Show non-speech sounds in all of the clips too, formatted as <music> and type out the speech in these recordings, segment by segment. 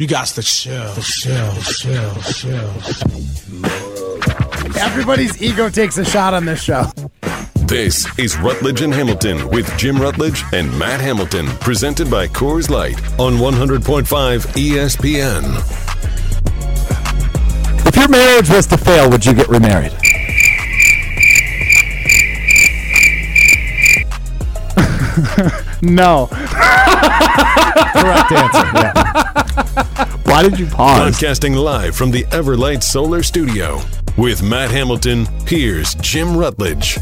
You got to chill, chill, chill, chill. Everybody's ego takes a shot on this show. This is Rutledge and Hamilton with Jim Rutledge and Matt Hamilton, presented by Coors Light on 100.5 ESPN. If your marriage was to fail, would you get remarried? <laughs> No. Correct answer. Yeah. Why did you pause? Broadcasting live from the Everlight Solar Studio. With Matt Hamilton, here's Jim Rutledge.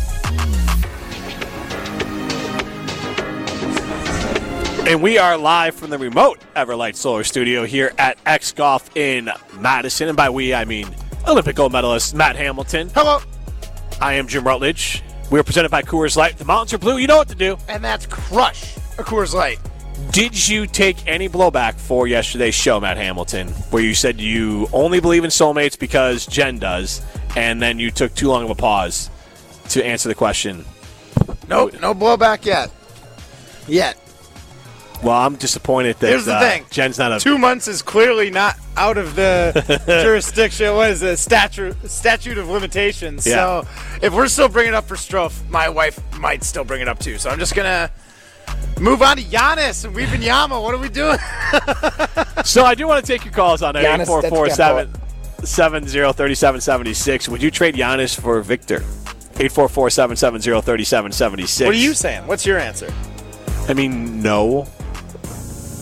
And we are live from the remote Everlight Solar Studio here at X Golf in Madison. And by we, I mean Olympic gold medalist Matt Hamilton. Hello. I am Jim Rutledge. We are presented by Coors Light. The mountains are blue. You know what to do. And that's Crush, a Coors Light. Did you take any blowback for yesterday's show, Matt Hamilton, where you said you only believe in soulmates because Jen does, and then you took too long of a pause to answer the question? Nope, no blowback yet. Yet. Well, I'm disappointed that Here's the uh, thing. Jen's not a. Two months is clearly not out of the <laughs> jurisdiction. What is it? Statute statute of limitations. Yeah. So if we're still bringing it up for Strofe, my wife might still bring it up too. So I'm just gonna move on to Giannis and Wembanyama. What are we doing? <laughs> So I do want to take your calls on Giannis 844 3776 Would you trade Giannis for Victor? 844 770 3776 What are you saying? What's your answer? I mean, no,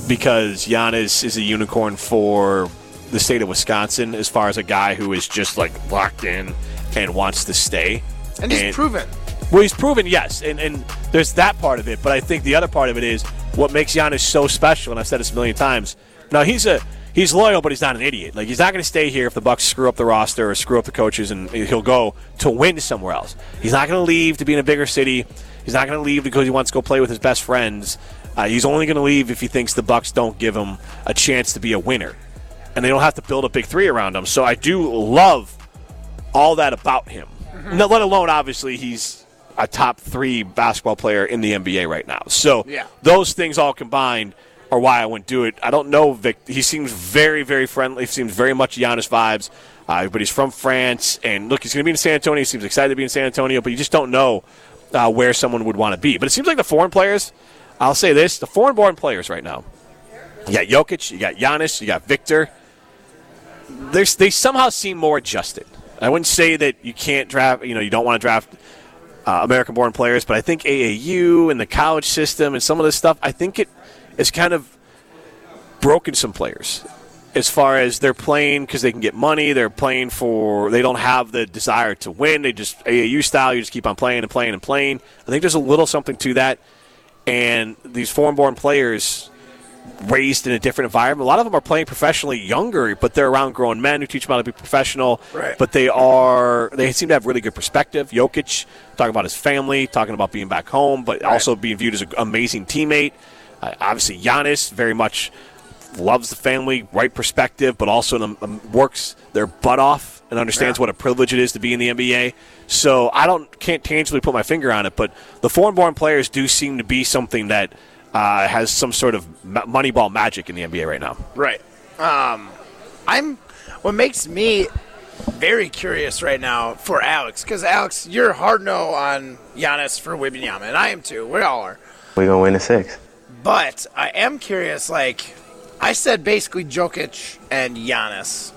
because Giannis is a unicorn for the state of Wisconsin as far as a guy who is just like locked in and wants to stay. And he's proven. Well, he's proven, yes, and and there's that part of it. But I think the other part of it is what makes Giannis so special. And I've said this a million times. Now he's a he's loyal, but he's not an idiot. Like he's not going to stay here if the Bucks screw up the roster or screw up the coaches, and he'll go to win somewhere else. He's not going to leave to be in a bigger city. He's not going to leave because he wants to go play with his best friends. Uh, he's only going to leave if he thinks the Bucks don't give him a chance to be a winner, and they don't have to build a big three around him. So I do love all that about him. No, let alone obviously he's a top three basketball player in the NBA right now. So Yeah. those things all combined are why I wouldn't do it. I don't know Vic. He seems very, very friendly. Seems very much Giannis vibes. Uh, but he's from France, and look, he's going to be in San Antonio. He seems excited to be in San Antonio, but you just don't know uh, where someone would want to be. But it seems like the foreign players. I'll say this: the foreign-born players right now. You got Jokic, you got Giannis, you got Victor. There's, they somehow seem more adjusted. I wouldn't say that you can't draft. You know, you don't want to draft uh, American-born players, but I think AAU and the college system and some of this stuff, I think it has kind of broken some players as far as they're playing because they can get money. They're playing for they don't have the desire to win. They just AAU style. You just keep on playing and playing and playing. I think there's a little something to that. And these foreign-born players raised in a different environment. A lot of them are playing professionally younger, but they're around grown men who teach them how to be professional. Right. But they are they seem to have really good perspective. Jokic talking about his family, talking about being back home, but also being viewed as an amazing teammate. Uh, obviously, Giannis very much loves the family, right perspective, but also um, works their butt off and understands what a privilege it is to be in the NBA. So I don't can't tangibly put my finger on it, but the foreign-born players do seem to be something that uh, has some sort of ma- moneyball magic in the NBA right now. Right. Um, I'm. What makes me very curious right now for Alex, because Alex, you're hard no on Giannis for Wembanyama, and I am too. We all are. We're gonna win a six. But I am curious. Like I said, basically Jokic and Giannis.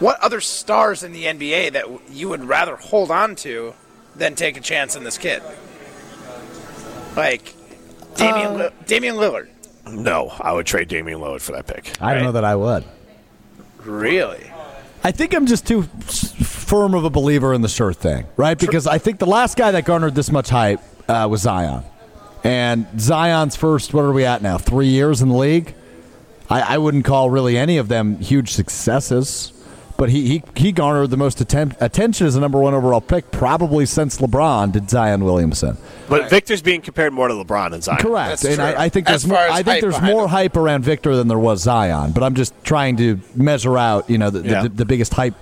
What other stars in the NBA that you would rather hold on to than take a chance in this kid? Like Damian, Li- Damian Lillard. No, I would trade Damian Lillard for that pick. I don't know that I would. Really? I think I'm just too firm of a believer in the sure thing, right? Because I think the last guy that garnered this much hype uh, was Zion. And Zion's first, what are we at now? Three years in the league? I, I wouldn't call really any of them huge successes. But he, he, he garnered the most attempt, attention as a number one overall pick probably since LeBron did Zion Williamson. But Victor's being compared more to LeBron than Zion. Correct, That's and. I, I think As there's more. as I think hype there's more him. hype around Victor than there was Zion. But I'm just trying to measure out, you know, the, Yeah. the, the biggest hype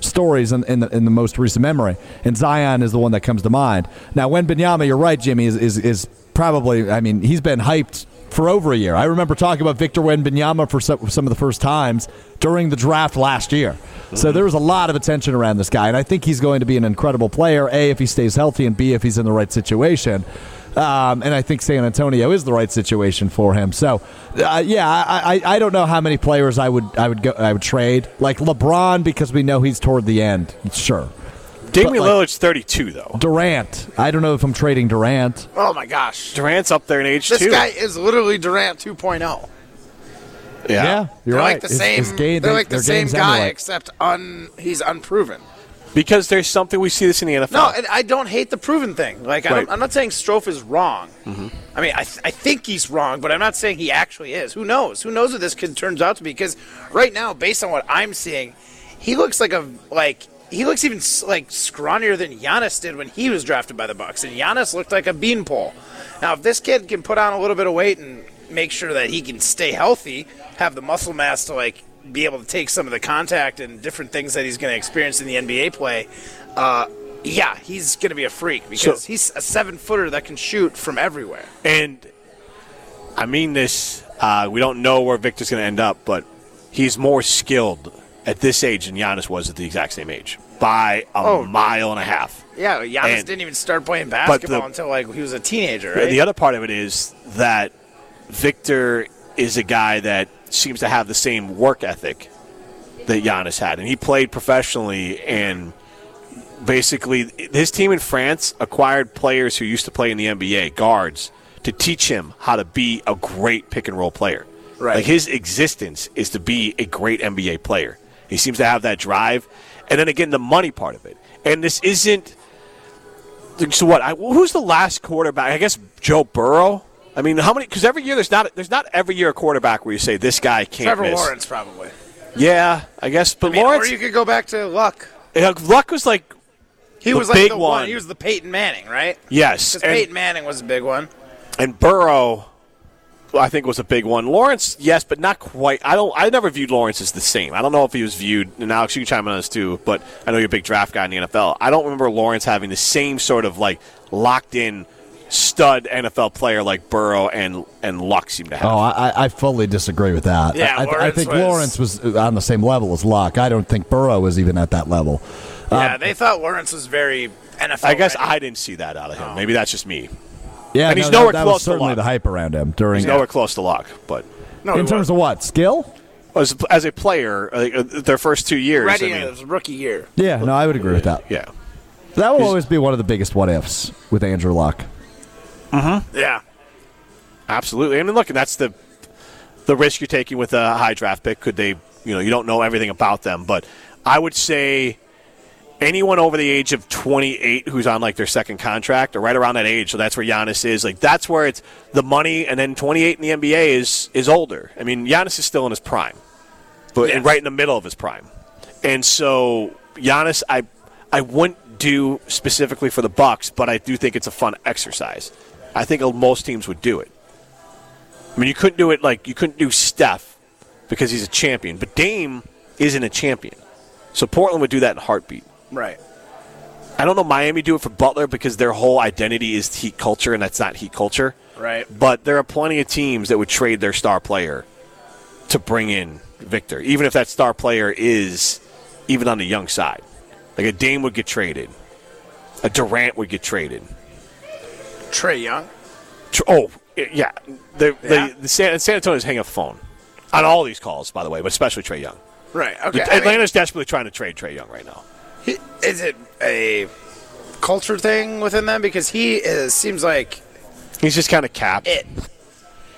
stories in, in, the, in the most recent memory, and Zion is the one that comes to mind. Now, Wembanyama, you're right, Jimmy is is, is probably. I mean, he's been hyped for over a year. I remember talking about Victor Wembanyama for some, some of the first times during the draft last year. So there was a lot of attention around this guy, and I think he's going to be an incredible player. A, if he stays healthy, and B, if he's in the right situation. Um, and I think San Antonio is the right situation for him. So, uh, yeah, I, I, I don't know how many players I would I would go I would trade like LeBron because we know he's toward the end. Sure, Damian like- Lillard's 32 though. Durant. I don't know if I'm trading Durant. Oh my gosh. Durant's up there in age This too. guy is literally Durant 2.0. yeah. you're They're right. like the His- same. his game- they're like the same guy, emulate. except un, he's unproven. because there's something we see this in the NFL. No, and I don't hate the proven thing. Like I Right. don't, I'm not saying Strofe is wrong. Mm-hmm. I mean, I, th- I think he's wrong, but I'm not saying he actually is. Who knows? Who knows what this kid turns out to be? Because right now, based on what I'm seeing, he looks like a like he looks even like scrawnier than Giannis did when he was drafted by the Bucks, and Giannis looked like a beanpole. Now, if this kid can put on a little bit of weight and make sure that he can stay healthy, have the muscle mass to like be able to take some of the contact and different things that he's going to experience in the NBA play, uh, yeah, he's going to be a freak because So- he's a seven footer that can shoot from everywhere. And I mean this, uh, we don't know where Victor's going to end up, but he's more skilled at this age than Giannis was at the exact same age by a Oh. mile and a half. Yeah, Giannis And- didn't even start playing the- basketball until like he was a teenager, right? The other part of it is that Victor is a guy that seems to have the same work ethic that Giannis had, and he played professionally and. Basically, his team in France acquired players who used to play in the NBA, guards, to teach him how to be a great pick and roll player. Right. Like his existence is to be a great NBA player. He seems to have that drive, and then again the money part of it. And this isn't. So what? I, who's the last quarterback? I guess Joe Burrow. I mean, how many? Because every year there's not there's not every year a quarterback where you say this guy can't Trevor miss. Lawrence, probably. Yeah, I guess. But I mean, Lawrence, or you could go back to Luck. yeah, Luck was like He The was like big the one. one. He was the Peyton Manning, right? yes, and, Peyton Manning was a big one. and Burrow. I think was a big one. Lawrence, yes, but not quite. I don't. I never viewed Lawrence as the same. I don't know if he was viewed. And Alex, you can chime in on this too. But I know you're a big draft guy in the NFL. I don't remember Lawrence having the same sort of like locked in stud NFL player like Burrow and and Luck seem to have. Oh, I, I fully disagree with that. Yeah, I, I, I think was- Lawrence was on the same level as Luck. I don't think Burrow was even at that level. yeah, um, they thought Lawrence was very NFL. I guess ready. I didn't see that out of him. Maybe that's just me. Yeah, And he's no, nowhere that, that close was to certainly the hype around him during. He's nowhere close to Luck, but No, in terms was of what skill? as, as a player, uh, their first two years, ready I mean, his rookie year. Yeah, no, I would agree with that. yeah. That will He's- always be one of the biggest what ifs with Andrew Luck. Uh huh. Yeah. Absolutely. I mean, look, and that's the the risk you're taking with a high draft pick. Could they, you know, you don't know everything about them, but I would say anyone over the age of 28 who's on like their second contract or right around that age, so that's where Giannis is. Like that's where it's the money, and then 28 in the NBA is is older. I mean, Giannis is still in his prime, but and right in the middle of his prime, and so Giannis, I I wouldn't do specifically for the Bucks, but I do think it's a fun exercise. I think most teams would do it. I mean, you couldn't do it like you couldn't do Steph because he's a champion, but Dame isn't a champion. So Portland would do that in heartbeat. Right. I don't know Miami do it for Butler because their whole identity is heat culture, and that's not heat culture. Right. But there are plenty of teams that would trade their star player to bring in Victor, even if that star player is even on the young side. Like a Dame would get traded, a Durant would get traded. Trey Young. Oh, yeah. The, Yeah? the, the San, San Antonio's hang up the phone on all these calls, by the way, but especially Trey Young. Right. Okay. I mean, Atlanta's desperately trying to trade Trey Young right now. Is it a culture thing within them? Because he is seems like He's just kind of capped. it.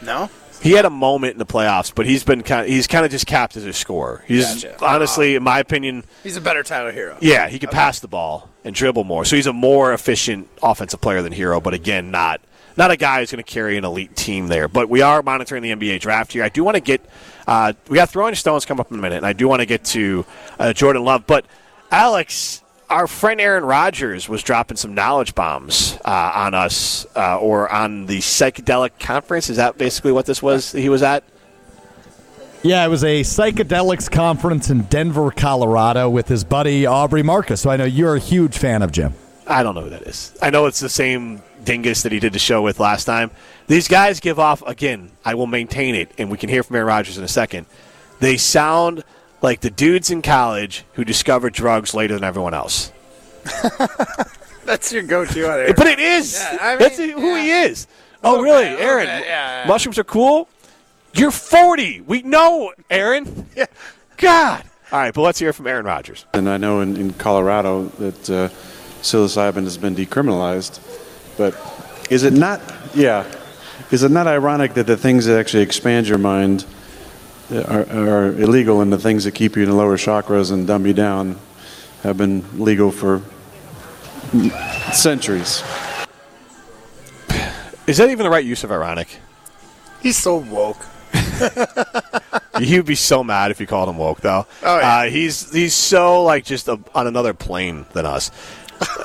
No. He had a moment in the playoffs, but he's been kind. Of, he's kind of just capped as a scorer. He's Gotcha. honestly, in my opinion, He's a better Tyler Herro. yeah, he could pass the ball and dribble more. So he's a more efficient offensive player than Herro, but again, not not a guy who's going to carry an elite team there. But we are monitoring the NBA draft here. I do want to get. Uh, we got throwing stones come up in a minute, and I do want to get to uh, Jordan Love. But Alex, our friend Aaron Rodgers was dropping some knowledge bombs uh, on us, uh, or on the psychedelic conference. Is that basically what this was? He was at. Yeah, it was a psychedelics conference in Denver, Colorado, with his buddy Aubrey Marcus. So I know you're a huge fan of Jim. I don't know who that is. I know it's the same dingus that he did the show with last time. These guys give off again. I will maintain it, and we can hear from Aaron Rodgers in a second. They sound like the dudes in college who discovered drugs later than everyone else. <laughs> That's your go-to on it. But it is. Yeah, I mean, That's who he is. Oh, little really, bit, a little Aaron? bit, yeah, yeah. Mushrooms are cool. You're 40. We know, Aaron. <laughs> Yeah. God. All right, but let's hear from Aaron Rodgers. And I know in, in Colorado that uh, psilocybin has been decriminalized, but is it not? Yeah, is it not ironic that the things that actually expand your mind are, are illegal, and the things that keep you in the lower chakras and dumb you down have been legal for centuries? Is that even the right use of ironic? He's so woke. <laughs> He would be so mad if you called him woke, though. Oh, yeah. uh, he's he's so like just a, on another plane than us.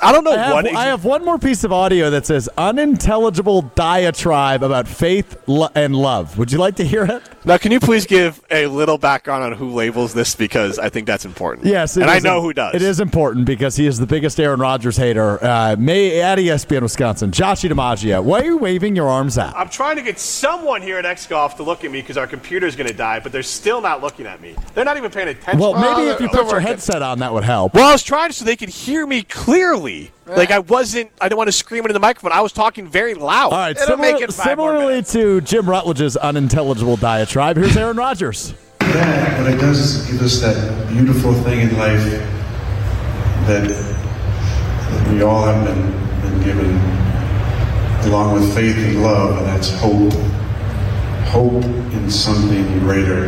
I don't know I have, what. I have one more piece of audio that says unintelligible diatribe about faith lo- and love. Would you like to hear it? now, can you please give a little background on who labels this because I think that's important. Yes, it and I know im- who does. It is important because he is the biggest Aaron Rodgers hater. Uh, May at ESPN Wisconsin, Joshie DiMaggio. Why are you waving your arms out? I'm trying to get someone here at X Golf to look at me because our computer's going to die, but they're still not looking at me. They're not even paying attention. Well, maybe Oh, if you put your headset on, that would help. Well, I was trying so they could hear me clearly. Like I wasn't. I didn't want to scream into the microphone. I was talking very loud. All right, It'll similar- make it five more similarly minutes. to Jim Rutledge's unintelligible diatribe, here's Aaron Rodgers. that, what it does is give us that beautiful thing in life that, that we all have been, been given, along with faith and love, and that's hope. Hope in something greater,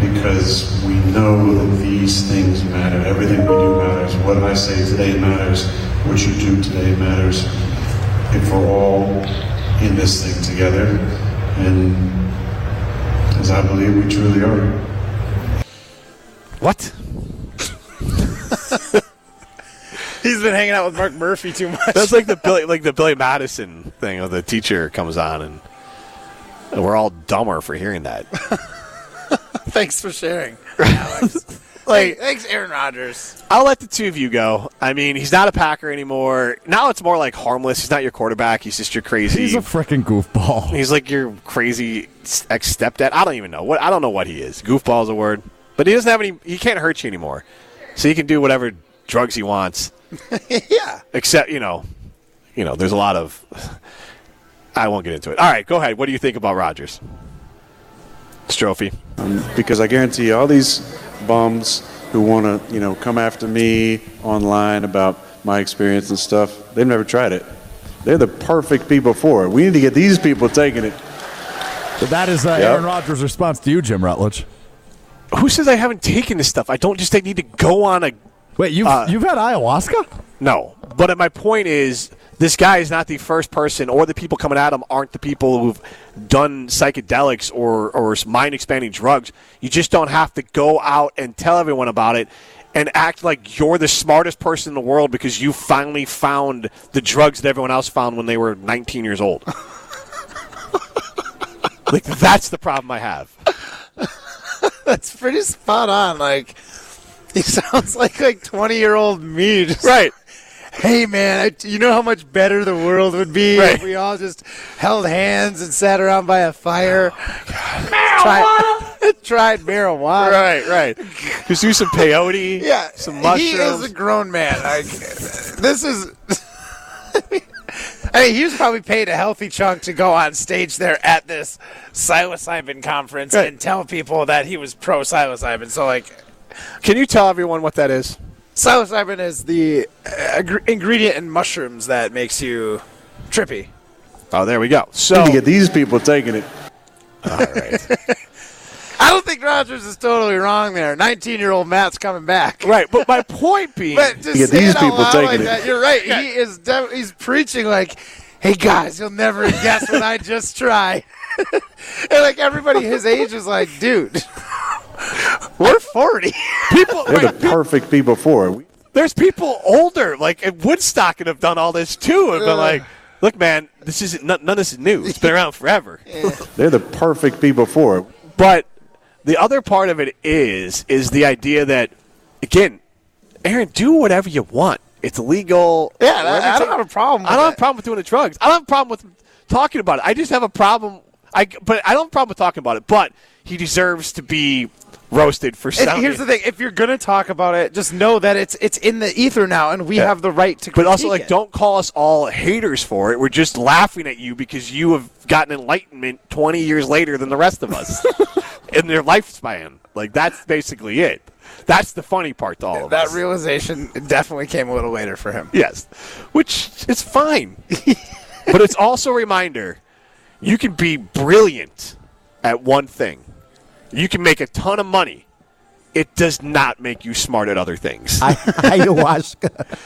because we know that these things matter. Everything we do matters. What I say today matters. What you do today matters. If we're all in this thing together, and as I believe we truly are. What? <laughs> He's been hanging out with Mark Murphy too much. That's like the Billy, like the Billy Madison thing. Where the teacher comes on and. and We're all dumber for hearing that. <laughs> Thanks for sharing, <laughs> Alex. like, thanks, Aaron Rodgers. I'll let the two of you go. I mean, he's not a Packer anymore. Now it's more like harmless. He's not your quarterback. He's just your crazy. He's a freaking goofball. <laughs> He's like your crazy ex stepdad. I don't even know what. I don't know what he is. Goofball is a word, but he doesn't have any. He can't hurt you anymore, so he can do whatever drugs he wants. yeah. Except you know, you know, there's a lot of. I won't get into it. All right, go ahead. What do you think about Rodgers? Strophe. because I guarantee you, all these bums who want to, you know, come after me online about my experience and stuff, they've never tried it. They're the perfect people for it. We need to get these people taking it. But that is uh, Yep. Aaron Rodgers' response to you, Jim Rutledge. Who says I haven't taken this stuff? I don't just need to go on a Wait, you've, Uh, you've had ayahuasca? No, but my point is, this guy is not the first person, or the people coming at him aren't the people who've done psychedelics or or mind expanding drugs. You just don't have to go out and tell everyone about it and act like you're the smartest person in the world because you finally found the drugs that everyone else found when they were 19 years old. <laughs> like that's the problem I have. <laughs> That's pretty spot on. Like, he <laughs> sounds like like 20 year old me. Just Right. Hey man, I, you know how much better the world would be Right. if we all just held hands and sat around by a fire. Oh, tried, <laughs> tried marijuana. Right, right. Just do some peyote, Yeah, some mushrooms. He is a grown man. Like, this is. <laughs> I mean, he was probably paid a healthy chunk to go on stage there at this psilocybin conference Right. and tell people that he was pro psilocybin. So, like, Can you tell everyone what that is? Psilocybin is the uh, ingredient in mushrooms that makes you trippy. Oh, there we go. We So, need to get these people taking it. all right. <laughs> <laughs> I don't think Rodgers is totally wrong there. 19 year old Matt's coming back. Right, but my point <laughs> being, But to get these people taking like it. that, you're right. He is. def- he's preaching like, "Hey guys, you'll never guess what I just tried." and like everybody his age is like, "Dude, we're 40." people, They're right, the perfect people for it. There's people older, like at Woodstock, and have done all this too, and been like, "Look, man, this isn't none, none of this is new. It's been around forever." <laughs> They're the perfect people for it. But the other part of it is is the idea that again, Aaron, do whatever you want. It's legal. Yeah, I, I don't have a problem. With I don't have a problem with doing the drugs. I don't have a problem with talking about it. I just have a problem. I but I don't have a problem with talking about it. But he deserves to be roasted for And sounding. here's the thing: if you're gonna talk about it, just know that it's it's in the ether now, and we have the right to. But also, like, it. don't call us all haters for it. We're just laughing at you because you have gotten enlightenment 20 years later than the rest of us <laughs> in their lifespan. Like, that's basically it. That's the funny part to all of That us. realization definitely came a little later for him. yes. Which is fine. <laughs> but it's also a reminder you can be brilliant at one thing, you can make a ton of money. It does not make you smart at other things. <laughs> Ayahuasca.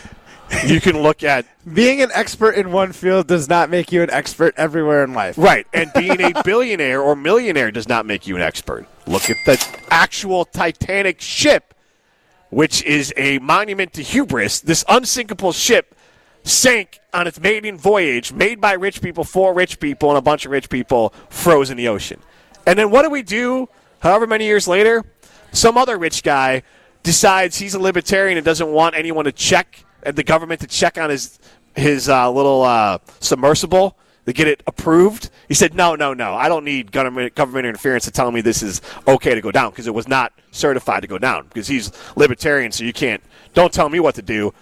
you can look at Being an expert in one field does not make you an expert everywhere in life. Right, and being a billionaire or millionaire does not make you an expert. Look at the actual Titanic ship, which is a monument to hubris. This unsinkable ship sank on its maiden voyage, made by rich people for rich people, and a bunch of rich people froze in the ocean. And then what do we do? However many years later, some other rich guy decides he's a libertarian and doesn't want anyone to check and the government to check on his his uh, little uh, submersible to get it approved. He said, "No, no, no. I don't need government government interference to tell me this is okay to go down because it was not certified to go down because he's libertarian, so you can't. Don't tell me what to do.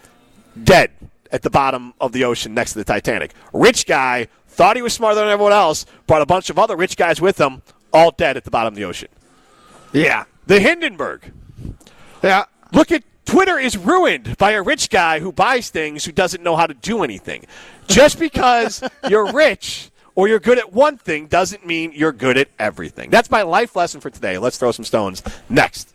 Dead at the bottom of the ocean next to the Titanic. Rich guy thought he was smarter than everyone else. Brought a bunch of other rich guys with him, all dead at the bottom of the ocean. Yeah. The Hindenburg. Yeah. Look at Twitter is ruined by a rich guy who buys things who doesn't know how to do anything. Just because <laughs> you're rich or you're good at one thing doesn't mean you're good at everything. That's my life lesson for today. Let's throw some stones next.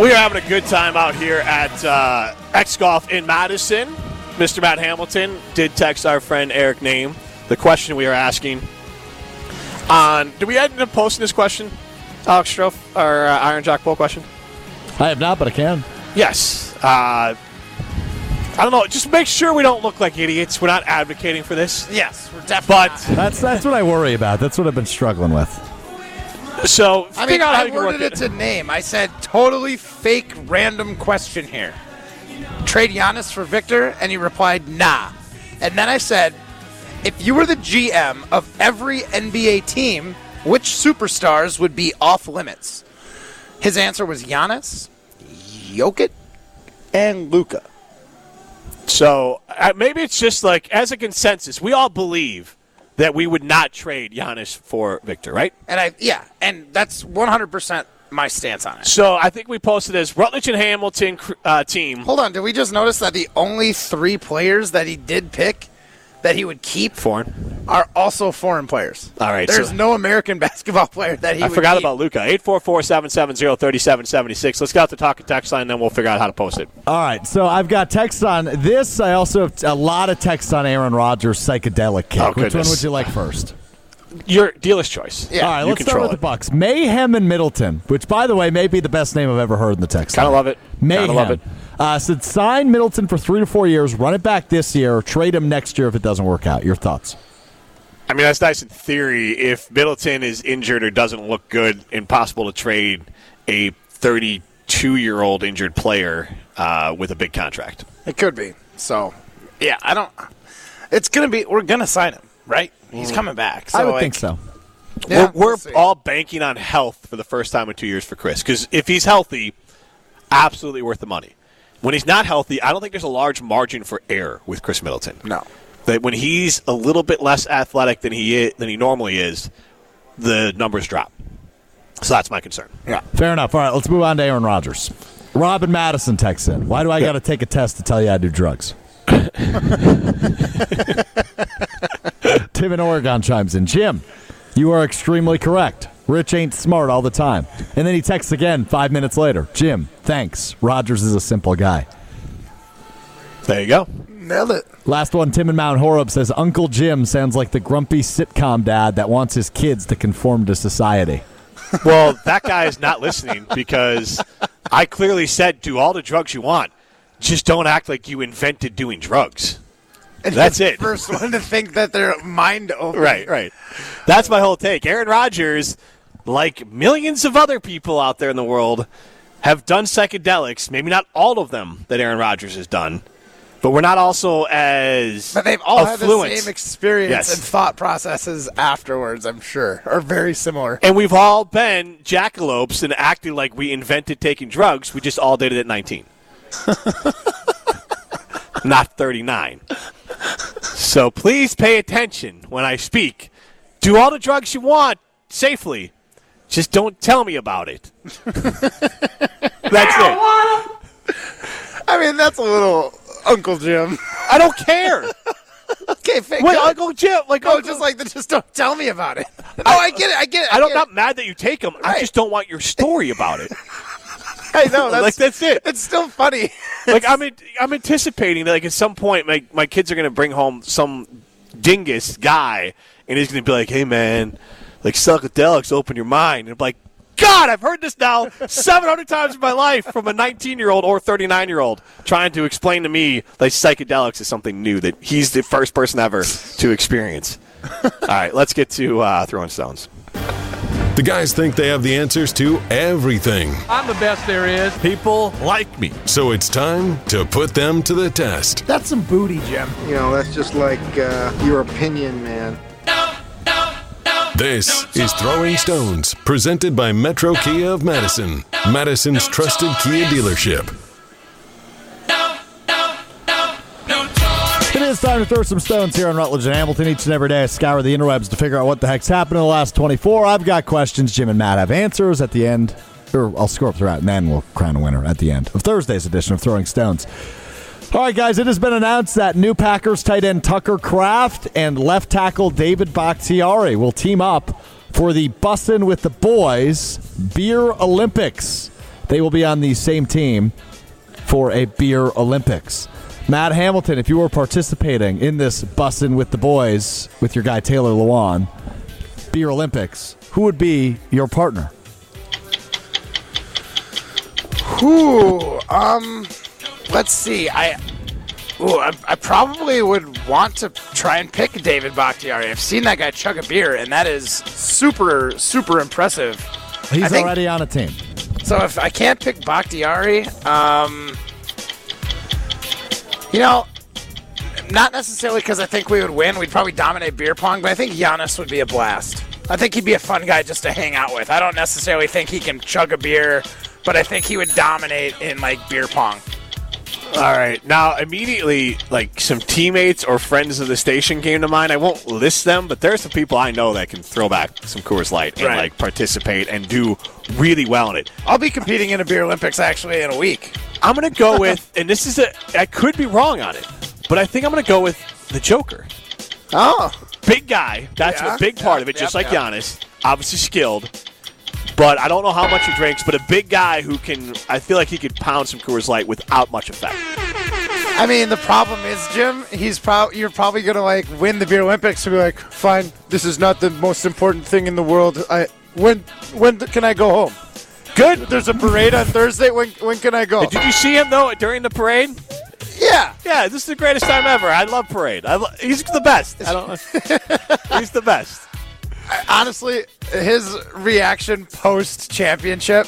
We are having a good time out here at uh, X Golf in Madison. Mr. Matt Hamilton did text our friend Eric Nehm the question we are asking. On did we end up posting this question, Alex Strofe, our uh, Iron Jock poll question? I have not, but I can. Yes. Uh, I don't know. Just make sure we don't look like idiots. We're not advocating for this. Yes, we're definitely. But not. That's that's what I worry about. That's what I've been struggling with. So I mean, out how I you worded it to Nehm. I said totally fake random question here. Trade Giannis for Victor, and he replied, nah. And then I said, if you were the GM of every NBA team, which superstars would be off limits? His answer was Giannis, Jokic, and Luka. So uh, maybe it's just like as a consensus, we all believe that we would not trade Giannis for Victor, right? And I, yeah, and that's 100% my stance on it. So I think we posted as Rutledge and Hamilton uh, team. Hold on, did we just notice that the only three players that he did pick that he would keep Foreign. are also foreign players. All right, There's so- no American <laughs> basketball player that he I would forgot keep. about Luka. 844-770-3776. Let's get out the talk and text line, then we'll figure out how to post it. All right, so I've got text on this. I also have a lot of text on Aaron Rodgers' psychedelic kick. Oh, Which one would you like first? Your dealer's choice. Yeah. All right, you let's start with it. the Bucks. Mayhem and Middleton, which by the way may be the best name I've ever heard in the text. Kinda love it. Kinda Mayhem. love it. Uh, said sign Middleton for three to four years, run it back this year, trade him next year if it doesn't work out. Your thoughts? I mean, that's nice in theory. If Middleton is injured or doesn't look good, impossible to trade a 32-year-old injured player uh, with a big contract. It could be. So, yeah, I don't. It's gonna be. We're gonna sign him, right? He's coming back. So I would like, think so. Yeah, we're we'll we're see. all banking on health for the first time in two years for Khris. Because if he's healthy, absolutely worth the money. When he's not healthy, I don't think there's a large margin for error with Khris Middleton. No. That when he's a little bit less athletic than he is, than he normally is, the numbers drop. So that's my concern. Yeah. Fair enough. All right, let's move on to Aaron Rodgers. Robin Madison texts in. Why do I got to take a test to tell you I do drugs? <laughs> Tim in Oregon chimes in. Jim, you are extremely correct. Rich ain't smart all the time. And then he texts again five minutes later. Jim, thanks. Rodgers is a simple guy. There you go. Nailed it. Last one, Tim and Mount Horeb says Uncle Jim sounds like the grumpy sitcom dad that wants his kids to conform to society. <laughs> Well, that guy is not listening because I clearly said do all the drugs you want. Just don't act like you invented doing drugs. And That's the it. First one to think that they're mind open. Right, right. That's my whole take. Aaron Rodgers, like millions of other people out there in the world, have done psychedelics. Maybe not all of them that Aaron Rodgers has done, but we're not also as But they've all had the same experience Yes. and thought processes afterwards, I'm sure, or very similar. And we've all been jackalopes and acting like we invented taking drugs. We just all did it at 19. <laughs> Not 39. So please pay attention when I speak. Do all the drugs you want safely. Just don't tell me about it. <laughs> That's it. I mean, that's a little Uncle Jim. I don't care. <laughs> okay, fake. Wait, Uncle Jim, like oh, just like the, just don't tell me about it. <laughs> Oh, I get it. I get it. I don't, get not mad that you take them. I just don't want your story about it. it. I know. That's, like that's it. It's still funny. like I'm in, I'm anticipating that like at some point my my kids are gonna bring home some dingus guy and he's gonna be like, hey man, like psychedelics open your mind and I'm like. God, I've heard this now 700 times in my life from a 19 year old or 39 year old trying to explain to me like psychedelics is something new that he's the first person ever to experience. All right, let's get to uh, throwing stones. The guys think they have the answers to everything. I'm the best there is. People like me. So it's time to put them to the test. That's some booty, Jim. You know, that's just like uh, your opinion, man. This is Throwing Stones, presented by Metro Kia of Madison, Madison's trusted Kia dealership. It is time to throw some stones here on Rutledge and Hamilton. Each and every day, I scour the interwebs to figure out what the heck's happened in the last 24. I've got questions. Jim and Matt have answers at the end. Or I'll score up throughout, and then we'll crown a winner at the end of Thursday's edition of Throwing Stones. All right, guys, it has been announced that new Packers tight end Tucker Kraft and left tackle David Bakhtiari will team up for the Bussin' with the Boys Beer Olympics. They will be on the same team for a beer Olympics. Matt Hamilton, if you were participating in this bussin' with the boys with your guy Taylor Lewan, beer Olympics, who would be your partner? Ooh, um, let's see. I, ooh, I, I probably would want to try and pick David Bakhtiari. I've seen that guy chug a beer, and that is super, super impressive. He's think- already on a team. So if I can't pick Bakhtiari, um, you know, not necessarily because I think we would win. We'd probably dominate beer pong, but I think Giannis would be a blast. I think he'd be a fun guy just to hang out with. I don't necessarily think he can chug a beer, but I think he would dominate in like beer pong. All right. Now, immediately, like some teammates or friends of the station came to mind. I won't list them, but there's some people I know that can throw back some Coors Light and Right. like participate and do really well in it. I'll be competing in a beer Olympics actually in a week. I'm going to go with, and this is a, I could be wrong on it, but I think I'm going to go with the Joker. Oh, Big guy. That's Yeah, a big part of it, yeah, just like. Giannis. Obviously skilled. But I don't know how much he drinks, but a big guy who can, I feel like he could pound some Coors Light without much effect. I mean, the problem is, Jim. He's probably you're probably gonna like win the beer Olympics and be like, fine, this is not the most important thing in the world. I when when can I go home? Good. There's a parade on Thursday. When when can I go? Did you see him, though, during the parade? Yeah. Yeah, this is the greatest time ever. I love parade. I lo- he's the best. I don't. <laughs> he's the best. Honestly, his reaction post championship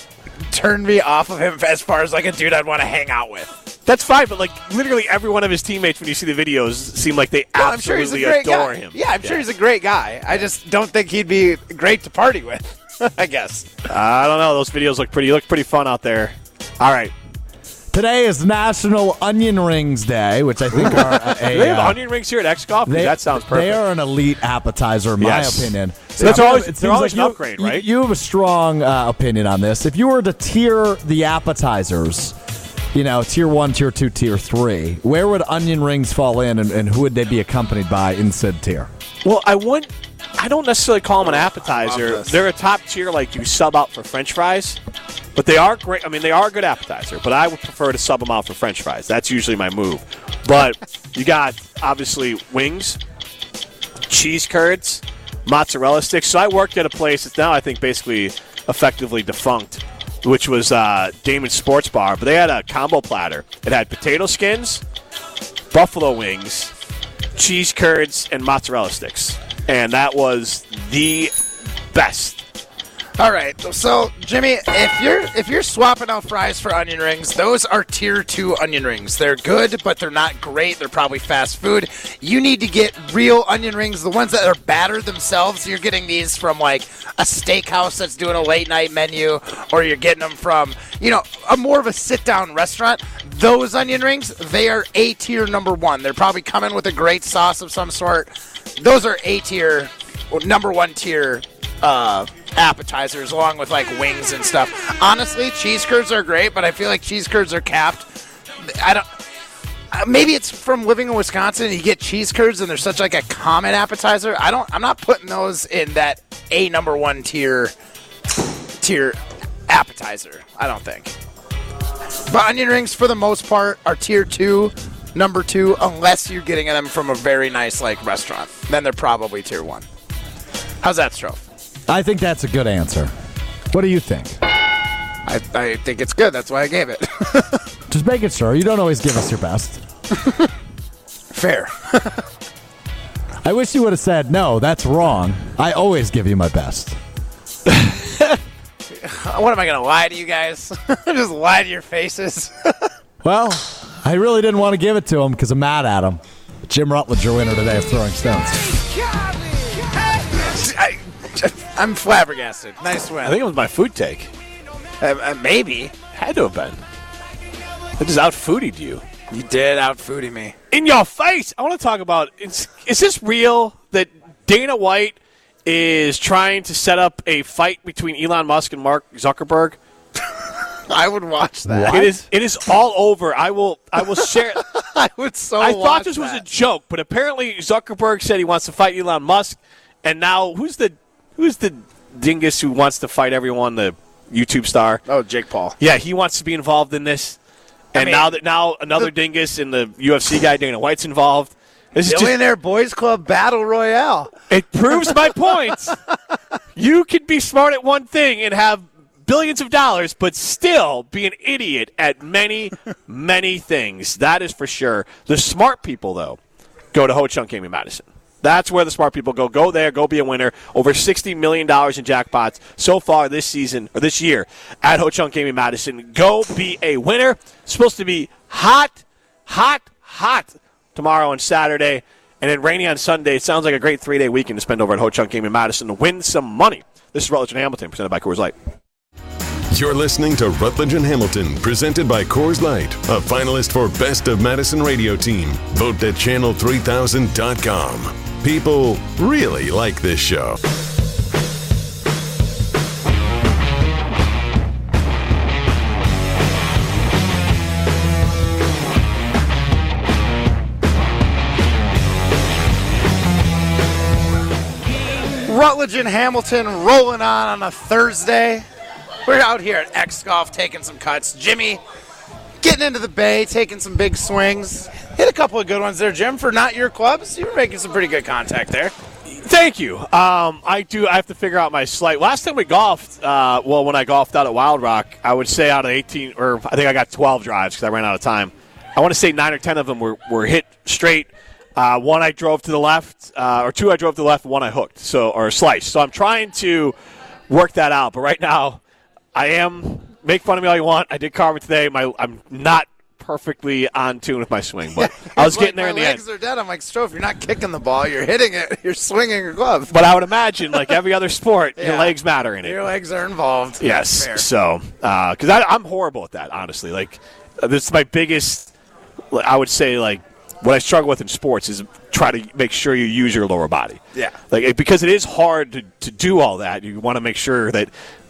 turned me off of him as far as like a dude I'd want to hang out with. That's fine, but like literally every one of his teammates, when you see the videos, seem like they No, I'm sure he's a absolutely great adore guy. him. Yeah, I'm sure he's a great guy. I just don't think he'd be great to party with. <laughs> I guess. I don't know. Those videos look pretty. Look pretty fun out there. All right. Today is National Onion Rings Day, which I think are <laughs> a, they have uh, onion rings here at X Coffee? They- that sounds perfect. They are an elite appetizer, in my Yes. opinion. So that's always- they're always you- an upgrade, you- right? You, have a strong uh, opinion on this. If you were to tier the appetizers, you know, tier one, tier two, tier three. Where would onion rings fall in, and, and who would they be accompanied by in said tier? Well, I wouldn't. I don't necessarily call them an appetizer. They're a top tier, like you sub out for French fries, but they are great. I mean, they are a good appetizer. But I would prefer to sub them out for French fries. That's usually my move. But you got obviously wings, cheese curds, mozzarella sticks. So I worked at a place that's now I think basically effectively defunct, which was uh, Damon's Sports Bar. But they had a combo platter. It had potato skins, buffalo wings, cheese curds, and mozzarella sticks. And that was the best. All right, so Jimmy, if you're if you're swapping out fries for onion rings, those are tier two onion rings. They're good, but they're not great. They're probably fast food. You need to get real onion rings, the ones that are battered themselves. You're getting these from like a steakhouse that's doing a late night menu, or you're getting them from you know a more of a sit down restaurant. Those onion rings, they are A tier number one. They're probably coming with a great sauce of some sort. Those are A tier, number one tier uh, appetizers along with like wings and stuff. Honestly, cheese curds are great, but I feel like cheese curds are capped. I don't. uh, Maybe it's from living in Wisconsin you get cheese curds and they're such like a common appetizer. I don't. I'm not putting those in that a number one tier tier appetizer. I don't think. But onion rings, for the most part, are tier two, number two, unless you're getting them from a very nice like restaurant. Then they're probably tier one. How's that, Strofe? I think that's a good answer. What do you think? I, I think it's good. That's why I gave it. <laughs> Just making sure. You don't always give us your best. <laughs> Fair. <laughs> I wish you would have said, no, that's wrong. I always give you my best. What am I going to lie to you guys? Just lie to your faces. Well, I really didn't want to give it to him because I'm mad at him. Jim Rutledge, your winner today of Throwing Stones. I'm flabbergasted. Nice win. I think it was my food take. Uh, uh, maybe. Had to have been. I just out foodied you. You did out foodie me. In your face! I want to talk about is, is this real that Dana White is trying to set up a fight between Elon Musk and Mark Zuckerberg? <laughs> I would watch that. It is it is all over. I will I will share <laughs> I would so I watch thought this was a joke, but apparently Zuckerberg said he wants to fight Elon Musk, and now who's the who's the dingus who wants to fight everyone? The YouTube star. Oh, Jake Paul. Yeah, he wants to be involved in this, and mean, now that now another dingus and the UFC guy Dana White's involved. This is just, Billionaire Boys Club Battle Royale. it proves my point. <laughs> You can be smart at one thing and have billions of dollars, but still be an idiot at many, many things. That is for sure. The smart people, though, go to Ho Chunk Gaming Madison. That's where the smart people go. Go there, go be a winner. Over $60 million in jackpots so far this season, or this year, at Ho Chunk Gaming Madison. Go be a winner. supposed to be hot, hot, hot tomorrow and Saturday, and then rainy on Sunday. It sounds like a great three day weekend to spend over at Ho Chunk Gaming Madison to win some money. This is Rutledge and Hamilton, presented by Coors Light. You're listening to Rutledge and Hamilton, presented by Coors Light, a finalist for Best of Madison Radio Team. Vote at channel3000.com. People really like this show. Rutledge and Hamilton rolling on on a Thursday. We're out here at X Golf taking some cuts. Jimmy getting into the bay, taking some big swings. Hit a couple of good ones there, Jim. For not your clubs, you were making some pretty good contact there. Thank you. Um, I do. I have to figure out my slight. Last time we golfed, uh, well, when I golfed out at Wild Rock, I would say out of 18, or I think I got 12 drives because I ran out of time. I want to say nine or 10 of them were, were hit straight. Uh, one I drove to the left, uh, or two I drove to the left, one I hooked, so or sliced. So I'm trying to work that out. But right now, I am make fun of me all you want. I did carve it today. My I'm not perfectly on tune with my swing, but <laughs> I was Like, getting there in the end. My legs are dead. I'm like, Strofe, you're not kicking the ball. You're hitting it. <laughs> You're swinging your glove. But I would imagine, like every other sport, your legs matter in it. Your legs are involved. Yes. So, because I I'm horrible at that, honestly. Like, uh, this is my biggest. I would say, like, what I struggle with in sports is try to make sure you use your lower body. Yeah. Like, because it is hard to, to do all that. You want to make sure that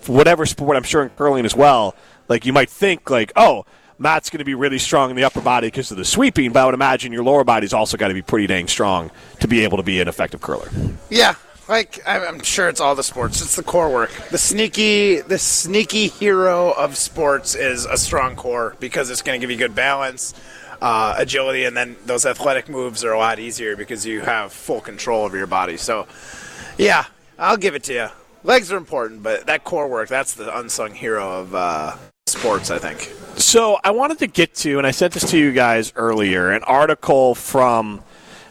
whatever sport, I'm sure in curling as well. Like, you might think, like, oh, Matt's going to be really strong in the upper body because of the sweeping, but I would imagine your lower body's also got to be pretty dang strong to be able to be an effective curler. Yeah, like I'm sure it's all the sports. It's the core work. The sneaky, the sneaky hero of sports is a strong core because it's going to give you good balance, uh, agility, and then those athletic moves are a lot easier because you have full control over your body. So, yeah, I'll give it to you. Legs are important, but that core work, that's the unsung hero of uh, sports, I think. So I wanted to get to, and I sent this to you guys earlier, an article from,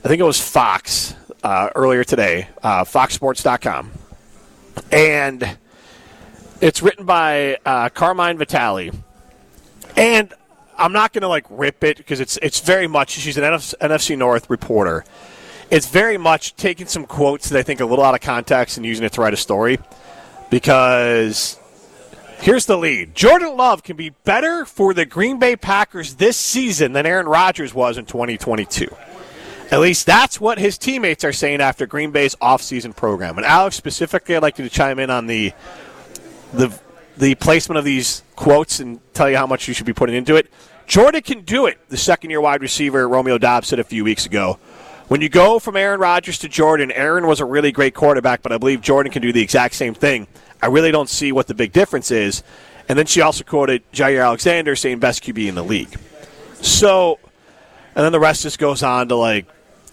I think it was Fox uh, earlier today, uh, foxsports.com. And it's written by uh, Carmen Vitali. And I'm not going to like rip it because it's it's very much she's an NF, NFC North reporter. It's very much taking some quotes that I think a little out of context and using it to write a story. Because here's the lead: Jordan Love can be better for the Green Bay Packers this season than Aaron Rodgers was in 2022. At least that's what his teammates are saying after Green Bay's offseason program. And Alex, specifically, I'd like you to chime in on the the the placement of these quotes and tell you how much you should be putting into it. Jordan can do it, the second year wide receiver Romeo Doubs said a few weeks ago. When you go from Aaron Rodgers to Jordan, Aaron was a really great quarterback, but I believe Jordan can do the exact same thing. I really don't see what the big difference is. And then she also quoted Jaire Alexander saying best QB in the league. So, and then the rest just goes on to like,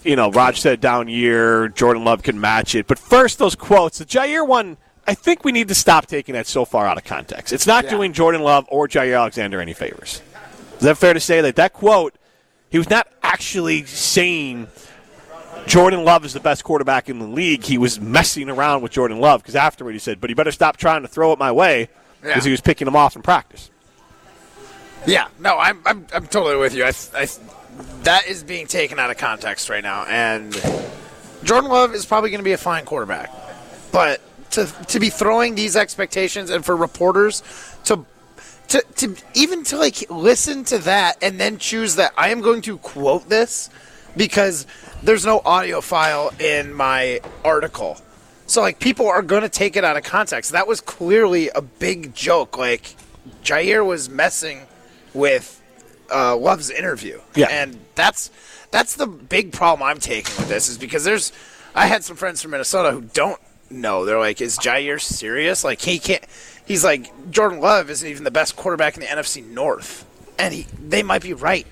you know, Raj said down year, Jordan Love can match it. But first, those quotes, the Jaire one, I think we need to stop taking that so far out of context. It's not Yeah. doing Jordan Love or Jaire Alexander any favors. Is that fair to say that that quote, he was not actually saying Jordan Love is the best quarterback in the league. He was messing around with Jordan Love because afterward he said, but he better stop trying to throw it my way because Yeah. he was picking him off in practice. Yeah, no, I'm, I'm, I'm totally with you. I, I, that is being taken out of context right now, and Jordan Love is probably going to be a fine quarterback, but to to be throwing these expectations and for reporters to. To, to even to like listen to that and then choose that I am going to quote this because there's no audio file in my article. So like people are going to take it out of context. That was clearly a big joke. Like Jaire was messing with uh, Love's interview. Yeah. and that's that's the big problem I'm taking with this is because there's I had some friends from Minnesota who don't know. They're like, is Jaire serious? Like he can't. He's like Jordan Love isn't even the best quarterback in the NFC North, and he they might be right.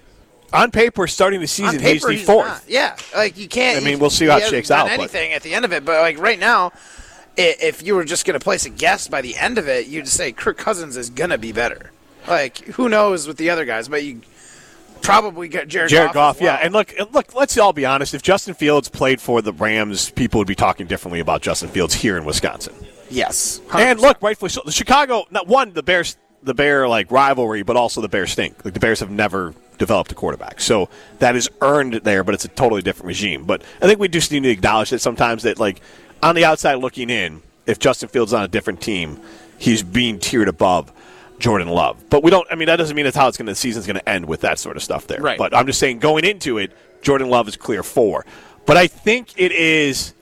On paper, starting the season, paper, he's the he's fourth. not. Yeah, like you can't. I mean, we'll see how it shakes out, but- Anything at the end of it, but like right now, if you were just going to place a guess by the end of it, you'd say Kirk Cousins is going to be better. Like who knows with the other guys, but you probably get Jared, Jared Goff. Goff, yeah, and look, look. Let's all be honest. If Justin Fields played for the Rams, people would be talking differently about Justin Fields here in Wisconsin. yes, And look, rightfully so. The Chicago, not one, the Bears, the Bear like rivalry, but also the Bears stink. Like the Bears have never developed a quarterback, so that is earned there. But it's a totally different regime. But I think we just need to acknowledge that sometimes that like on the outside looking in, if Justin Fields is on a different team, he's being tiered above. Jordan Love, but we don't. I mean, that doesn't mean that's how it's going. to The season's going to end with that sort of stuff there. Right. But I'm just saying, going into it, Jordan Love is clear four. But I think it is.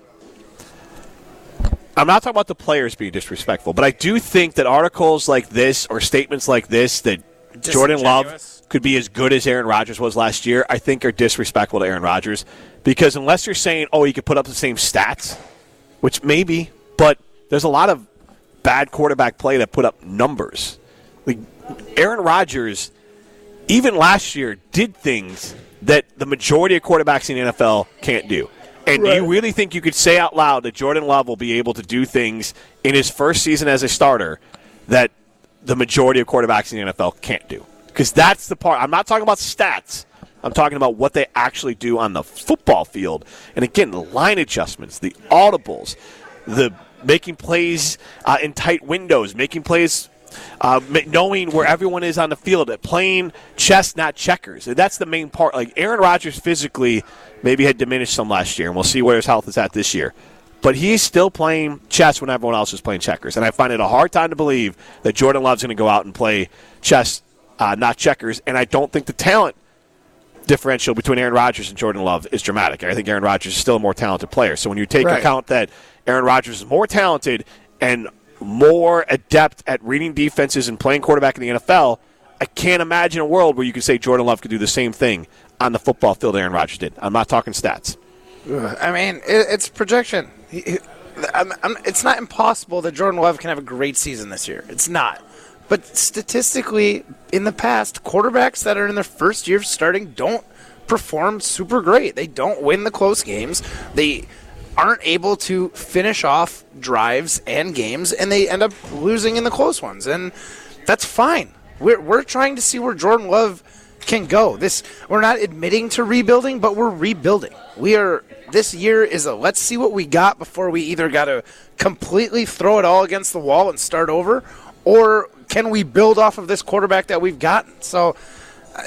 I'm not talking about the players being disrespectful, but I do think that articles like this or statements like this that Jordan Love. Could be as good as Aaron Rodgers was last year, I think are disrespectful to Aaron Rodgers because unless you're saying, "Oh, he could put up the same stats," which maybe, but there's a lot of bad quarterback play that put up numbers. Like Aaron Rodgers, even last year, did things that the majority of quarterbacks in the NFL can't do. And do you really think you could say out loud that Jordan Love will be able to do things in his first season as a starter that the majority of quarterbacks in the NFL can't do? Because that's the part. I'm not talking about stats. I'm talking about what they actually do on the football field. And again, the line adjustments, the audibles, the making plays uh, in tight windows, making plays uh, knowing where everyone is on the field, playing chess, not checkers. And that's the main part. Like Aaron Rodgers physically maybe had diminished some last year, and we'll see where his health is at this year. But he's still playing chess when everyone else is playing checkers. And I find it a hard time to believe that Jordan Love's going to go out and play chess, uh, not checkers. And I don't think the talent differential between Aaron Rodgers and Jordan Love is dramatic. I think Aaron Rodgers is still a more talented player. So when you take Right. account that Aaron Rodgers is more talented and more adept at reading defenses and playing quarterback in the NFL, I can't imagine a world where you could say Jordan Love could do the same thing on the football field Aaron Rodgers did. I'm not talking stats. I mean, it's projection. He- he- I'm- I'm- it's not impossible that Jordan Love can have a great season this year. It's not. But statistically, in the past, quarterbacks that are in their first year of starting don't perform super great. They don't win the close games. They aren't able to finish off drives and games, and they end up losing in the close ones. And that's fine. We're, we're trying to see where Jordan Love can go. This we're not admitting to rebuilding, but we're rebuilding. We are this year is a let's see what we got before we either got to completely throw it all against the wall and start over, or can we build off of this quarterback that we've gotten? So uh,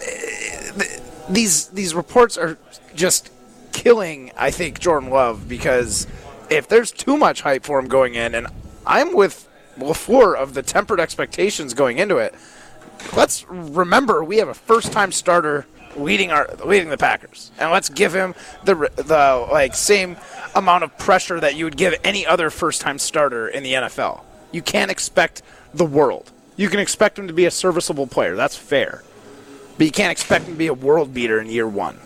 th- these these reports are just killing. I think Jordan Love because if there's too much hype for him going in, and I'm with LaFleur of the tempered expectations going into it let's remember we have a first-time starter leading our leading the Packers, and let's give him the the like same amount of pressure that you would give any other first-time starter in the NFL. You can't expect the world. You can expect him to be a serviceable player. That's fair, but you can't expect him to be a world beater in year one.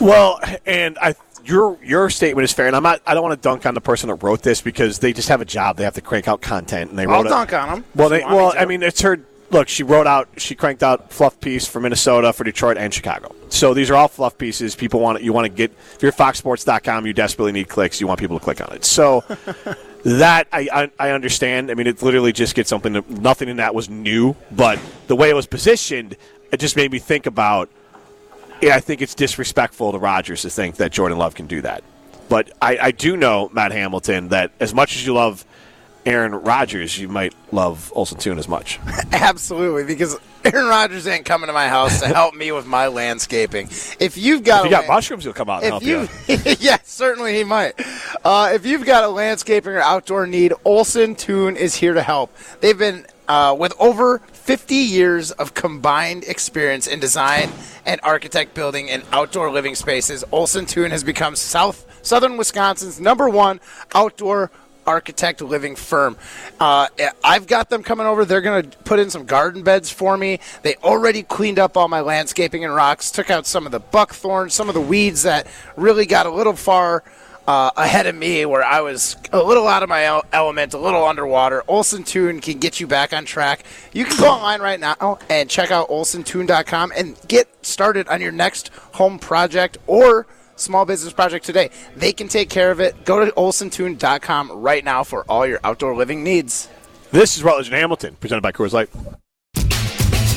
Well, and I your your statement is fair, and I'm not. I don't want to dunk on the person that wrote this because they just have a job. They have to crank out content, and they I'll wrote. a- dunk on him. Well, they, want me well. I mean, it's her. Look, she wrote out. She cranked out fluff piece for Minnesota, for Detroit, and Chicago. So these are all fluff pieces. People want you want to get. If you're FoxSports.com, you desperately need clicks. You want people to click on it. So. That I, I I understand. I mean, it literally just gets something. That, nothing in that was new, but the way it was positioned, it just made me think about. Yeah, I think it's disrespectful to Rodgers to think that Jordan Love can do that. But I, I do know Matt Hamilton that as much as you love Aaron Rodgers, you might love Olson Toon as much. <laughs> Absolutely, because Aaron Rodgers ain't coming to my house to help me with my landscaping. If you've got, If you got lan- mushrooms, he'll come out and help if you. you, <laughs> yeah, certainly he might. Uh, if you've got a landscaping or outdoor need, Olson Toon is here to help. They've been uh, with over 50 years of combined experience in design and architect building and outdoor living spaces. Olson Toon has become South Southern Wisconsin's number one outdoor architect living firm. Uh, I've got them coming over. They're going to put in some garden beds for me. They already cleaned up all my landscaping and rocks, took out some of the buckthorn, some of the weeds that really got a little far. Uh, ahead of me, where I was a little out of my element, a little underwater. Olson Toon can get you back on track. You can go online right now and check out olsontoon.com and get started on your next home project or small business project today. They can take care of it. Go to olsontoon.com right now for all your outdoor living needs. This is Rutledge and Hamilton, presented by Coors Light.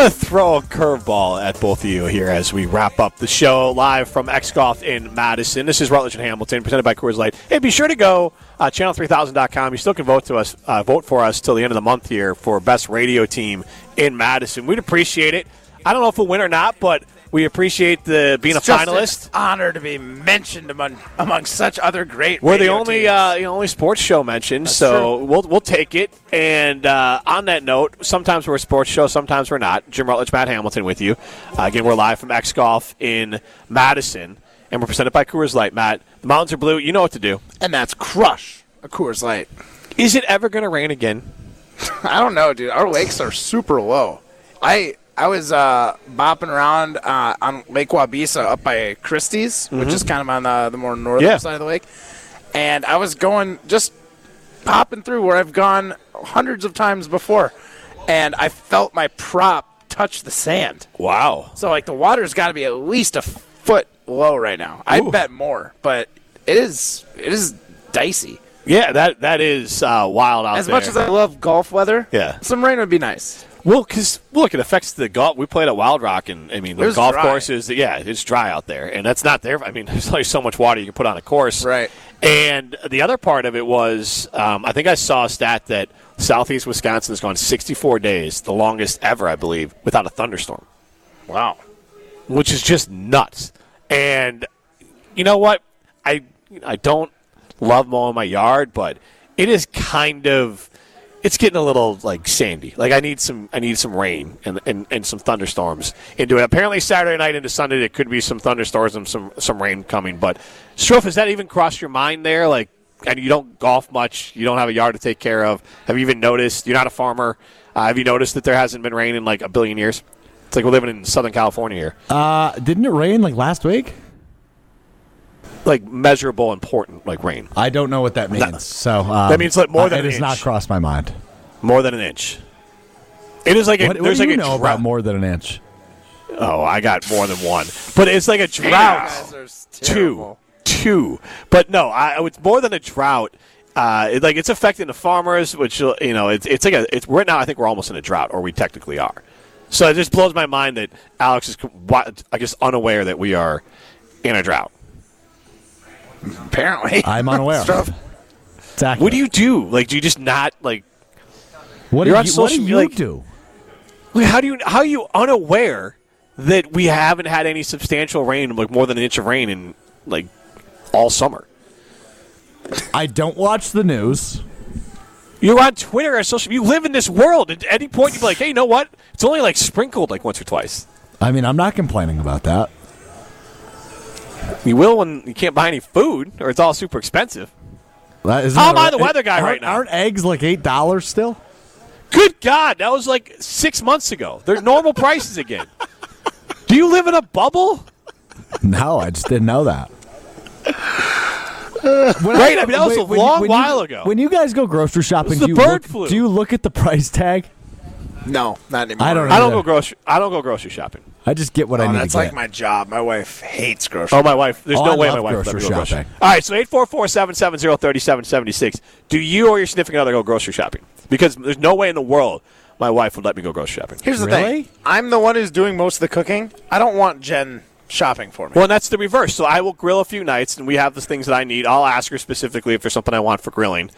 Going to throw a curveball at both of you here as we wrap up the show live from X Golf in Madison. This is Rutledge and Hamilton, presented by Coors Light. Hey, be sure to go uh, channel3000.com. You still can vote to us, uh, vote for us till the end of the month here for best radio team in Madison. We'd appreciate it. I don't know if we'll win or not, but we appreciate the being It's a just finalist. an honor to be mentioned among among such other great. We're the only teams. uh, the only sports show mentioned, so true. we'll we'll take it. And uh, on that note, sometimes we're a sports show, sometimes we're not. Jim Rutledge, Matt Hamilton, with you. Uh, again, we're live from X Golf in Madison, and we're presented by Coors Light. Matt, the mountains are blue. You know what to do. and that's crush a Coors Light. Is it ever going to rain again? <laughs> I don't know, dude. Our lakes are super low. I I was uh, bopping around uh, on Lake Waubesa up by Christy's, which is kind of on the, the more northern Yeah. side of the lake, and I was going just popping through where I've gone hundreds of times before, and I felt my prop touch the sand. Wow. So like the water's got to be at least a foot low right now. I bet more, but it is it is dicey. Yeah, that that is uh, wild out As there. much as I love golf weather, Yeah. some rain would be nice. Well, because look, it affects the golf. We played at Wild Rock, and I mean, the golf dry. course is yeah, it's dry out there, and that's not there. I mean, <laughs> there's only so much water you can put on a course, Right. And the other part of it was, um, I think I saw a stat that southeast Wisconsin has gone 64 days, the longest ever, I believe, without a thunderstorm. Wow. which is just nuts. And you know what? I I don't love mowing my yard, but it is kind of it's getting a little like sandy. Like I need some I need some rain and and, and some thunderstorms into it. Apparently Saturday night into Sunday there could be some thunderstorms and some some rain coming. But Stroff, has that even crossed your mind there? Like and you don't golf much, you don't have a yard to take care of. Have you even noticed you're not a farmer? Uh, have you noticed that there hasn't been rain in like a billion years? It's like we're living in Southern California here. Uh, didn't it rain like last week? Like measurable, important, like rain. I don't know what that means. So um, That means, like, more than it an has not inch. crossed my mind. More than an inch. It is like a, What, what there's do like you a know drought. about more than an inch? Oh, I got more than one, but it's like a drought. Two, two. But no, I it's more than a drought. Uh, it, like it's affecting the farmers, which uh, you know, it's it's like a. It's right now. I think we're almost in a drought, or we technically are. So it just blows my mind that Alex is, I guess, unaware that we are in a drought. Apparently. I'm unaware. <laughs> Stuff. Exactly. What do you do? Like, do you just not like? What do you, what do you like- do? Like, How do you how are you unaware that we haven't had any substantial rain, like more than an inch of rain in like all summer? I don't watch the news. You're on Twitter or social. You live in this world. At any point, you'd be like, "Hey, you know what? It's only like sprinkled like once or twice." I mean, I'm not complaining about that. You will when you can't buy any food, or it's all super expensive. That- isn't How that am I a- the weather guy right now? Aren't eggs like eight dollars still? Good God, that was like six months ago. They're normal prices again. Do you live in a bubble? No, I just didn't know that. When Right, I mean, that was a long when while you, ago. When you guys go grocery shopping, the do you, bird look, flu. do you look at the price tag? No, not anymore. I don't I don't either. go grocery. I don't go grocery shopping. I just get what I Oh, need that's to get. like my job. My wife hates grocery. Oh, my wife. There's Oh, no I way my wife would grocery go grocery. shopping. All right, so 844-770-3776. Do you or your significant other go grocery shopping? Because there's no way in the world my wife would let me go grocery shopping. Here's the Really? thing. I'm the one who's doing most of the cooking. I don't want Jen shopping for me. Well, and that's the reverse. So I will grill a few nights, and we have the things that I need. I'll ask her specifically if there's something I want for grilling.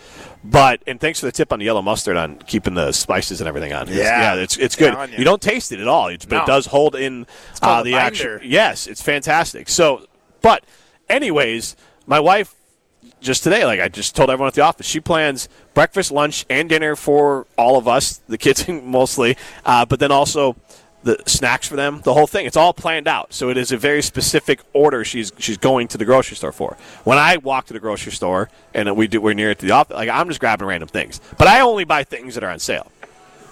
But and thanks for the tip on the yellow mustard on keeping the spices and everything on. It's- Yeah. yeah, it's it's good. Telling you. Don't taste it at all, it's, but No. it does hold in uh, the action. Yes, it's fantastic. So, but anyways, my wife just today, like I just told everyone at the office, she plans breakfast, lunch, and dinner for all of us, the kids <laughs> mostly, uh, but then also the snacks for them, the whole thing. It's all planned out. So it is a very specific order she's she's going to the grocery store for. When I walk to the grocery store and we do we're near it to the office, like I'm just grabbing random things. But I only buy things that are on sale.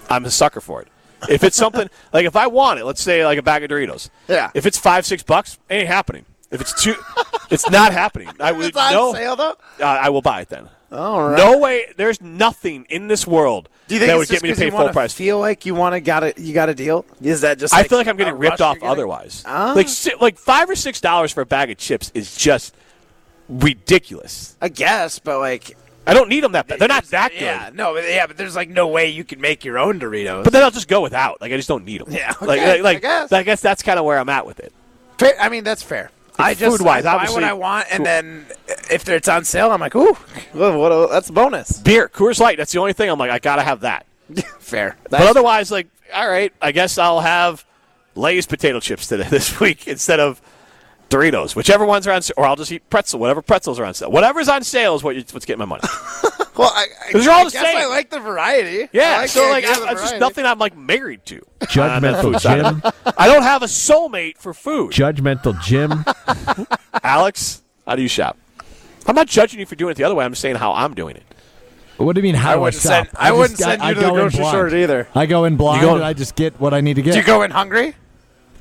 I'm a sucker for it. If it's something <laughs> like if I want it, let's say like a bag of Doritos. Yeah. If it's five six bucks, it ain't happening. If it's two, <laughs> it's not happening. I would it's on no. sale though. Uh, I will buy it then. All right. No way. There's nothing in this world Do you think that would get me to pay full price. Feel like you want to got a you got a deal? Is that just? I feel like I'm getting ripped off otherwise. Ah. Like like five or six dollars for a bag of chips is just ridiculous. I guess, but like I don't need them that bad. They're not that good. Yeah, no, but yeah, but there's like no way you can make your own Doritos. But then I'll just go without. Like I just don't need them. Yeah, like okay, like, I guess. I guess that's kind of where I'm at with it. Fair, I mean, that's fair. I just food-wise, I buy obviously- what I want, and then if it's on sale, I'm like, ooh, what a, that's a bonus. Beer, Coors Light. That's the only thing I'm like I gotta have that. <laughs> fair. but otherwise, like all right, I guess I'll have Lay's potato chips today <laughs> this week instead of Doritos, whichever ones are on or I'll just eat pretzel, whatever pretzels are on sale. Whatever's on sale is what you, what's getting my money. <laughs> well, I, I, Those are all I the guess same. I like the variety. Yeah, I like so like idea I, of it's just nothing I'm like married to. Judgmental <laughs> Jim. I don't have a soulmate for food. Judgmental Jim. <laughs> Alex, how do you shop? I'm not judging you for doing it the other way. I'm saying how I'm doing it. What do you mean? How I wouldn't shop? send- I wouldn't just- send you I to the grocery store either. I go in blind go- and I just get what I need to get. Do you go in hungry?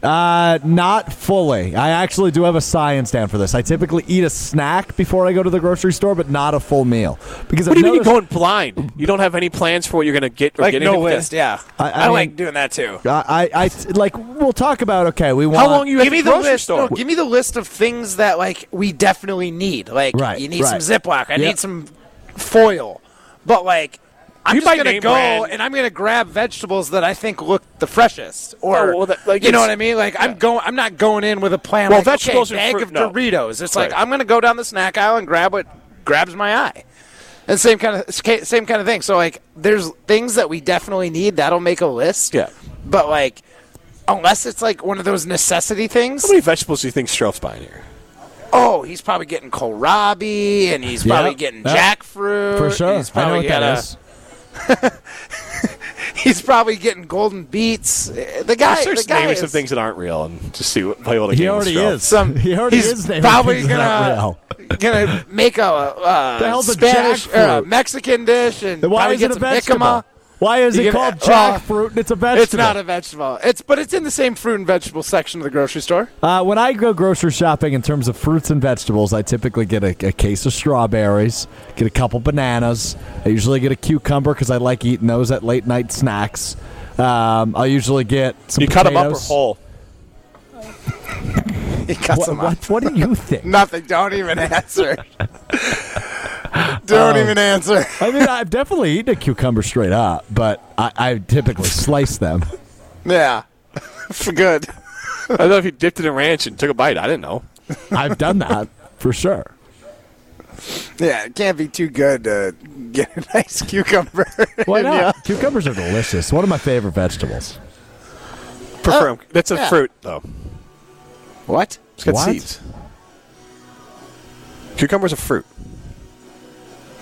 Uh, not fully. I actually do have a science stand for this. I typically eat a snack before I go to the grocery store, but not a full meal. Because What I've do you mean you're going blind? You don't have any plans for what you're going to get or Like get no anything? list, yeah. I- I, I like doing that too. I, I, I- like we'll talk about. Okay, we want. How long you Give the me the grocery list. store? No, give me the list of things that like we definitely need. Like Right, you need right. some Ziploc. I Yep. need some foil. But like I'm You just gonna go brand. and I'm gonna grab vegetables that I think look the freshest. Or Oh, well, that- like, you know what I mean? Like I'm going. I'm not going in with a plan. Well, like, vegetables okay, are bag fruit- of no. Doritos. It's like I'm gonna go down the snack aisle and grab what grabs my eye. And same kind of same kind of thing. So like, there's things that we definitely need that'll make a list. Yeah. But like, unless it's like one of those necessity things. How many vegetables do you think Strouf's buying here? Oh, he's probably getting kohlrabi, and he's probably Yep. getting Yep. jackfruit. For sure. He's I know what that a- is. <laughs> He's probably getting golden beets. The guy, Let's the guy naming is some things that aren't real and just see what play what a He game with already is. Some <laughs> He already he's is probably things that aren't gonna <laughs> gonna make a uh, The Spanish or a jackfruit? Mexican dish and Then why probably is get it a some vegetable? jicama. Why is You it called well, jackfruit and it's a vegetable? It's not a vegetable. It's but it's in the same fruit and vegetable section of the grocery store. Uh, when I go grocery shopping in terms of fruits and vegetables, I typically get a, a case of strawberries, get a couple bananas. I usually get a cucumber because I like eating those at late night snacks. Um, I usually get some You cut them up or whole? <laughs> He cuts What, them up. what, what do you <laughs> think? Nothing. Don't even answer. <laughs> Don't um, even answer. I mean, I've definitely eaten a cucumber straight up, but I, I typically slice them. Yeah, <laughs> for good. I don't know if he dipped it in ranch and took a bite. I didn't know. I've done that for sure. Yeah, it can't be too good to get a nice cucumber. <laughs> Why not? Yeah. Cucumbers are delicious. One of my favorite vegetables. Prefer Oh, 'em. That's a yeah. fruit, though. What? It's got What? seeds. Cucumber's a fruit.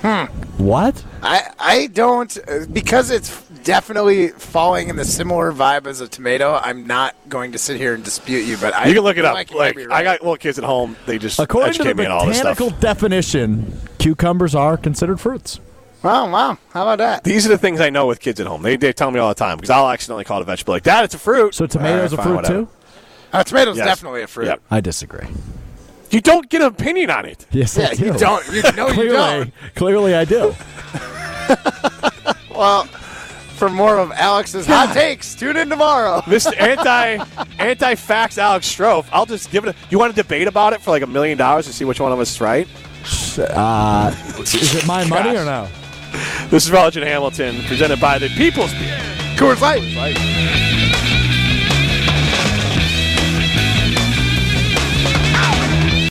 What? I I don't uh, because it's definitely falling in the similar vibe as a tomato. I'm not going to sit here and dispute you, but I You can look it up. Like, Like, you might be I got little kids at home. They just According to the me on all this botanical definition, cucumbers are considered fruits. Wow, wow. How about that? These are the things I know with kids at home. They, they tell me all the time because I'll accidentally call it a vegetable. Like, Dad, it's a fruit. So tomatoes All a right, fruit whatever. too? Uh, tomato's Yes. definitely a fruit. Yep. I disagree. You don't get an opinion on it. Yes, Yeah, I do. you don't. You know you clearly, don't. clearly, I do. <laughs> Well, for more of Alex's hot takes, tune in tomorrow. <laughs> Mr. Anti Anti Facts Alex Strofe. I'll just give it. A, you want to debate about it for like a million dollars to see which one of us is right? Uh, is it my money or no? This is Rutledge and Hamilton, presented by the People's Beer. Coors Light.